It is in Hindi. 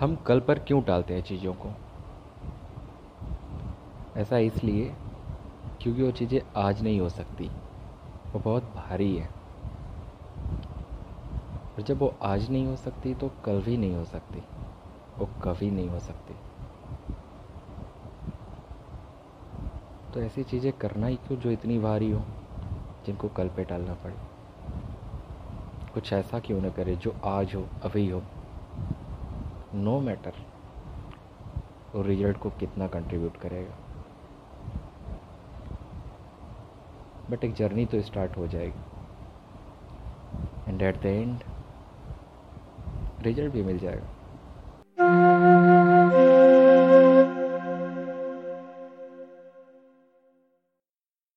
हम कल पर क्यों टालते हैं चीज़ों को? ऐसा इसलिए क्योंकि वो चीज़ें आज नहीं हो सकती। वो बहुत भारी है। और जब वो आज नहीं हो सकती तो कल भी नहीं हो सकती। वो कभी नहीं हो सकती। तो ऐसी चीज़ें करना ही क्यों जो इतनी भारी हो, जिनको कल पे टालना पड़े? कुछ ऐसा क्यों ना करे जो आज हो, अभी हो। नो मैटर वो रिज़ल्ट को कितना कंट्रीब्यूट करेगा। बट एक जर्नी तो स्टार्ट हो जाएगी। And at the end result भी मिल जाएगा।